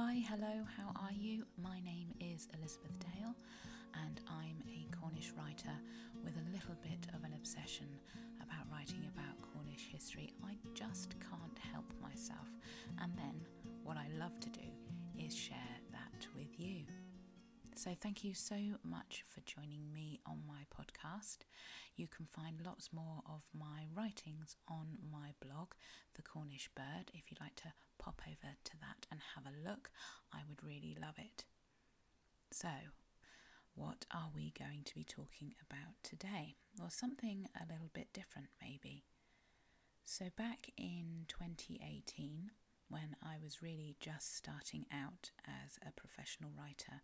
Hi, hello, how are you? My name is Elizabeth Dale, and I'm a Cornish writer with a little bit of an obsession about writing about Cornish history. I just can't help myself. And then what I love to do So, thank you so much for joining me on my podcast. You can find lots more of my writings on my blog, The Cornish Bird. If you'd like to pop over to that and have a look, I would really love it. So, what are we going to be talking about today? Well, something a little bit different, maybe. So, back in 2018, when I was really just starting out as a professional writer,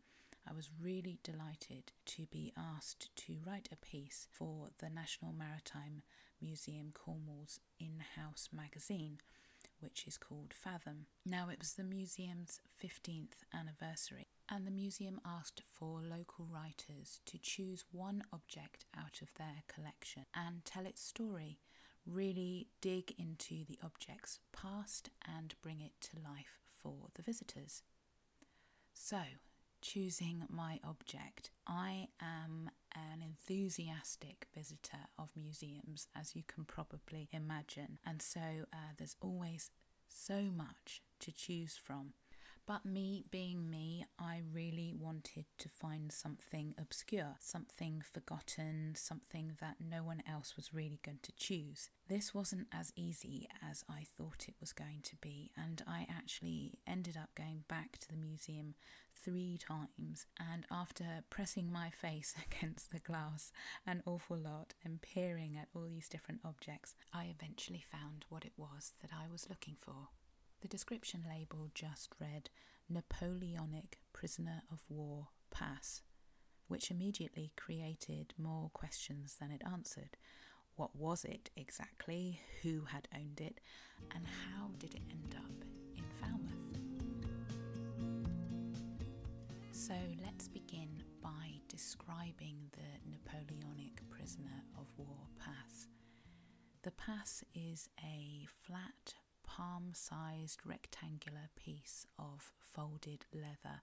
I was really delighted to be asked to write a piece for the National Maritime Museum Cornwall's in house magazine, which is called Fathom. Now, it was the museum's 15th anniversary, and the museum asked for local writers to choose one object out of their collection and tell its story. Really dig into the object's past and bring it to life for the visitors. So, choosing my object. I am an enthusiastic visitor of museums, as you can probably imagine, and so uh, there's always so much to choose from. But me being me, I really wanted to find something obscure, something forgotten, something that no one else was really going to choose. This wasn't as easy as I thought it was going to be, and I actually ended up going back to the museum three times. And after pressing my face against the glass an awful lot and peering at all these different objects, I eventually found what it was that I was looking for. The description label just read Napoleonic Prisoner of War Pass, which immediately created more questions than it answered. What was it exactly? Who had owned it? And how did it end up in Falmouth? So let's begin by describing the Napoleonic Prisoner of War Pass. The pass is a flat sized rectangular piece of folded leather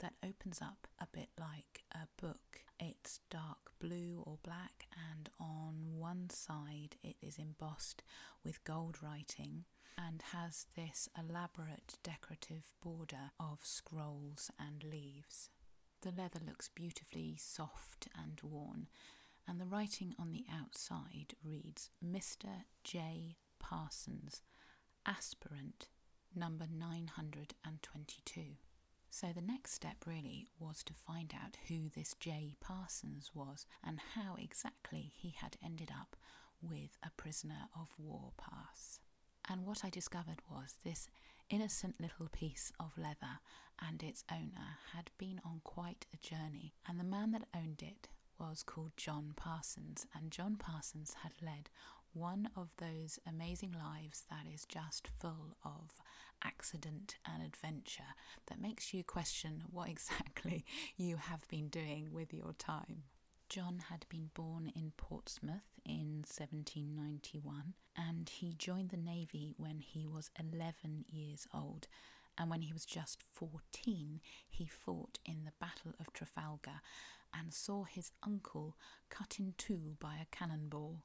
that opens up a bit like a book. It's dark blue or black, and on one side it is embossed with gold writing and has this elaborate decorative border of scrolls and leaves. The leather looks beautifully soft and worn, and the writing on the outside reads Mr. J. Parsons, aspirant number 922. So the next step really was to find out who this J. Parsons was and how exactly he had ended up with a prisoner of war pass. And what I discovered was this innocent little piece of leather and its owner had been on quite a journey, and the man that owned it was called John Parsons, and John Parsons had led one of those amazing lives that is just full of accident and adventure that makes you question what exactly you have been doing with your time. John had been born in Portsmouth in 1791 and he joined the Navy when he was 11 years old. And when he was just 14, he fought in the Battle of Trafalgar and saw his uncle cut in two by a cannonball.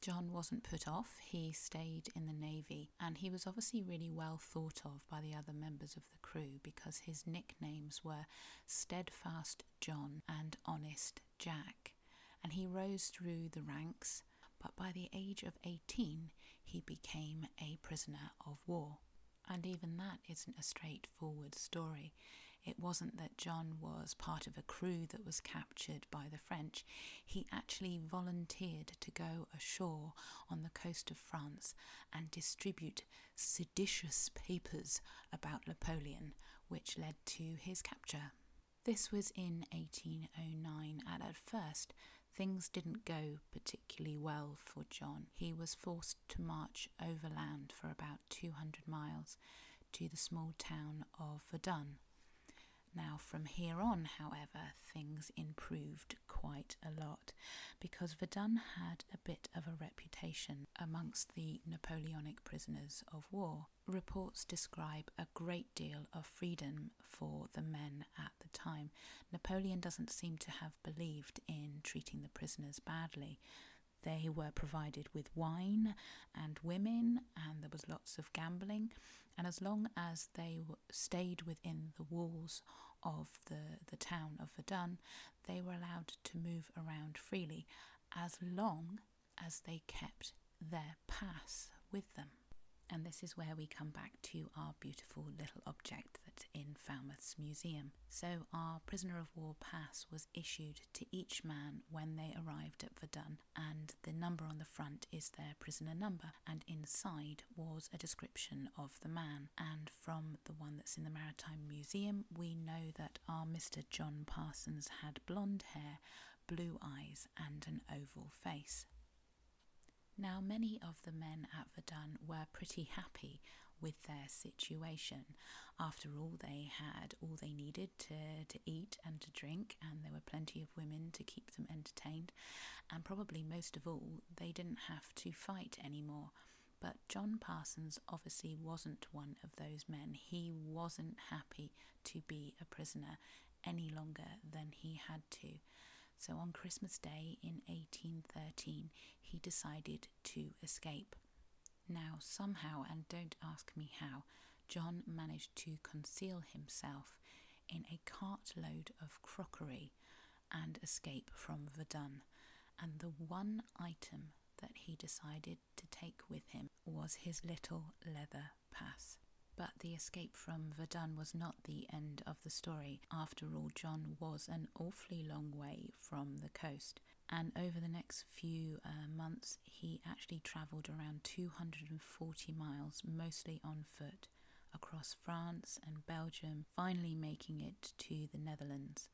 John wasn't put off, he stayed in the Navy, and he was obviously really well thought of by the other members of the crew because his nicknames were Steadfast John and Honest Jack. And he rose through the ranks, but by the age of 18, he became a prisoner of war. And even that isn't a straightforward story. It wasn't that John was part of a crew that was captured by the French. He actually volunteered to go ashore on the coast of France and distribute seditious papers about Napoleon, which led to his capture. This was in 1809, and at first things didn't go particularly well for John. He was forced to march overland for about 200 miles to the small town of Verdun Now, from here on, however, things improved quite a lot because Verdun had a bit of a reputation amongst the Napoleonic prisoners of war. Reports describe a great deal of freedom for the men at the time. Napoleon doesn't seem to have believed in treating the prisoners badly. They were provided with wine and women, and there was lots of gambling. And as long as they stayed within the walls of the, the town of Verdun, they were allowed to move around freely as long as they kept their pass with them. And this is where we come back to our beautiful little object that's in Falmouth's museum. So, our prisoner of war pass was issued to each man when they arrived at Verdun, and the number on the front is their prisoner number, and inside was a description of the man. And from the one that's in the Maritime Museum, we know that our Mr. John Parsons had blonde hair, blue eyes, and an oval face. Now, many of the men at Verdun were pretty happy with their situation. After all, they had all they needed to, to eat and to drink, and there were plenty of women to keep them entertained. And probably most of all, they didn't have to fight anymore. But John Parsons obviously wasn't one of those men. He wasn't happy to be a prisoner any longer than he had to. So on Christmas Day in 1813, he decided to escape. Now, somehow, and don't ask me how, John managed to conceal himself in a cartload of crockery and escape from Verdun. And the one item that he decided to take with him was his little leather pass. But the escape from Verdun was not the end of the story. After all, John was an awfully long way from the coast. And over the next few uh, months, he actually travelled around 240 miles, mostly on foot, across France and Belgium, finally making it to the Netherlands,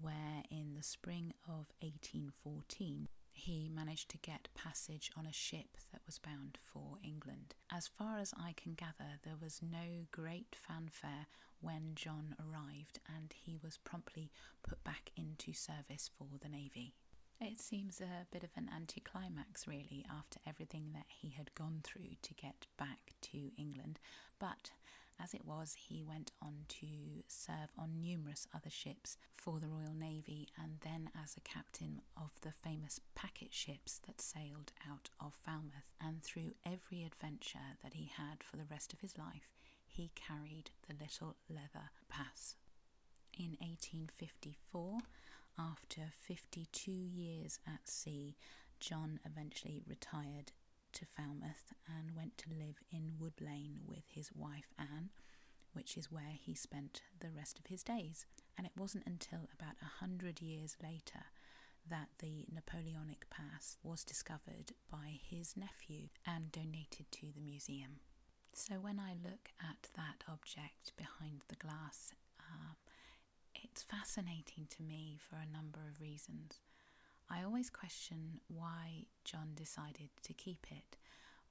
where in the spring of 1814 he managed to get passage on a ship that was bound for England. As far as I can gather, there was no great fanfare when John arrived, and he was promptly put back into service for the Navy. It seems a bit of an anticlimax, really, after everything that he had gone through to get back to England, but as it was, he went on to serve on numerous other ships for the Royal Navy and then as a captain of the famous packet ships that sailed out of Falmouth. And through every adventure that he had for the rest of his life, he carried the little leather pass. In 1854, after 52 years at sea, John eventually retired to Falmouth and went to live in Wood Lane with his wife Anne, which is where he spent the rest of his days. And it wasn't until about a hundred years later that the Napoleonic Pass was discovered by his nephew and donated to the museum. So when I look at that object behind the glass, um, it's fascinating to me for a number of reasons. I always question why John decided to keep it,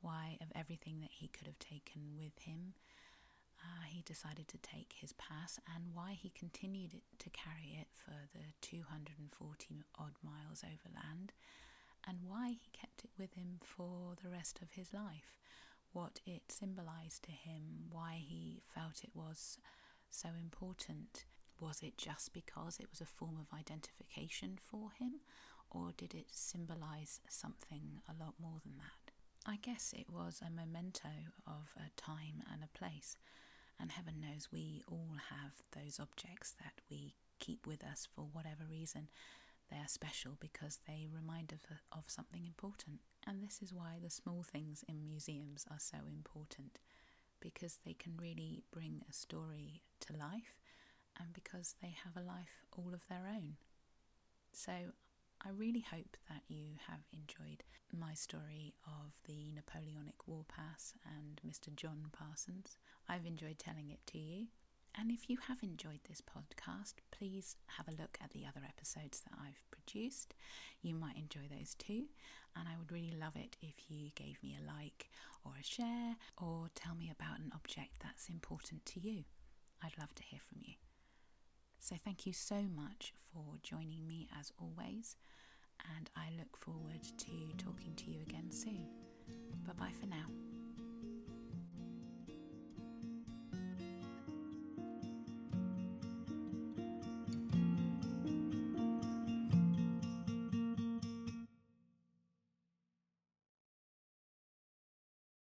why, of everything that he could have taken with him, uh, he decided to take his pass, and why he continued to carry it for the 240 odd miles overland, and why he kept it with him for the rest of his life, what it symbolized to him, why he felt it was so important. Was it just because it was a form of identification for him, or did it symbolize something a lot more than that? I guess it was a memento of a time and a place, and heaven knows we all have those objects that we keep with us for whatever reason. They are special because they remind us of, of something important, and this is why the small things in museums are so important because they can really bring a story to life and because they have a life all of their own. So I really hope that you have enjoyed my story of the Napoleonic War Pass and Mr. John Parsons. I've enjoyed telling it to you. And if you have enjoyed this podcast, please have a look at the other episodes that I've produced. You might enjoy those too. And I would really love it if you gave me a like or a share or tell me about an object that's important to you. I'd love to hear from you. So, thank you so much for joining me as always, and I look forward to talking to you again soon. Bye bye for now.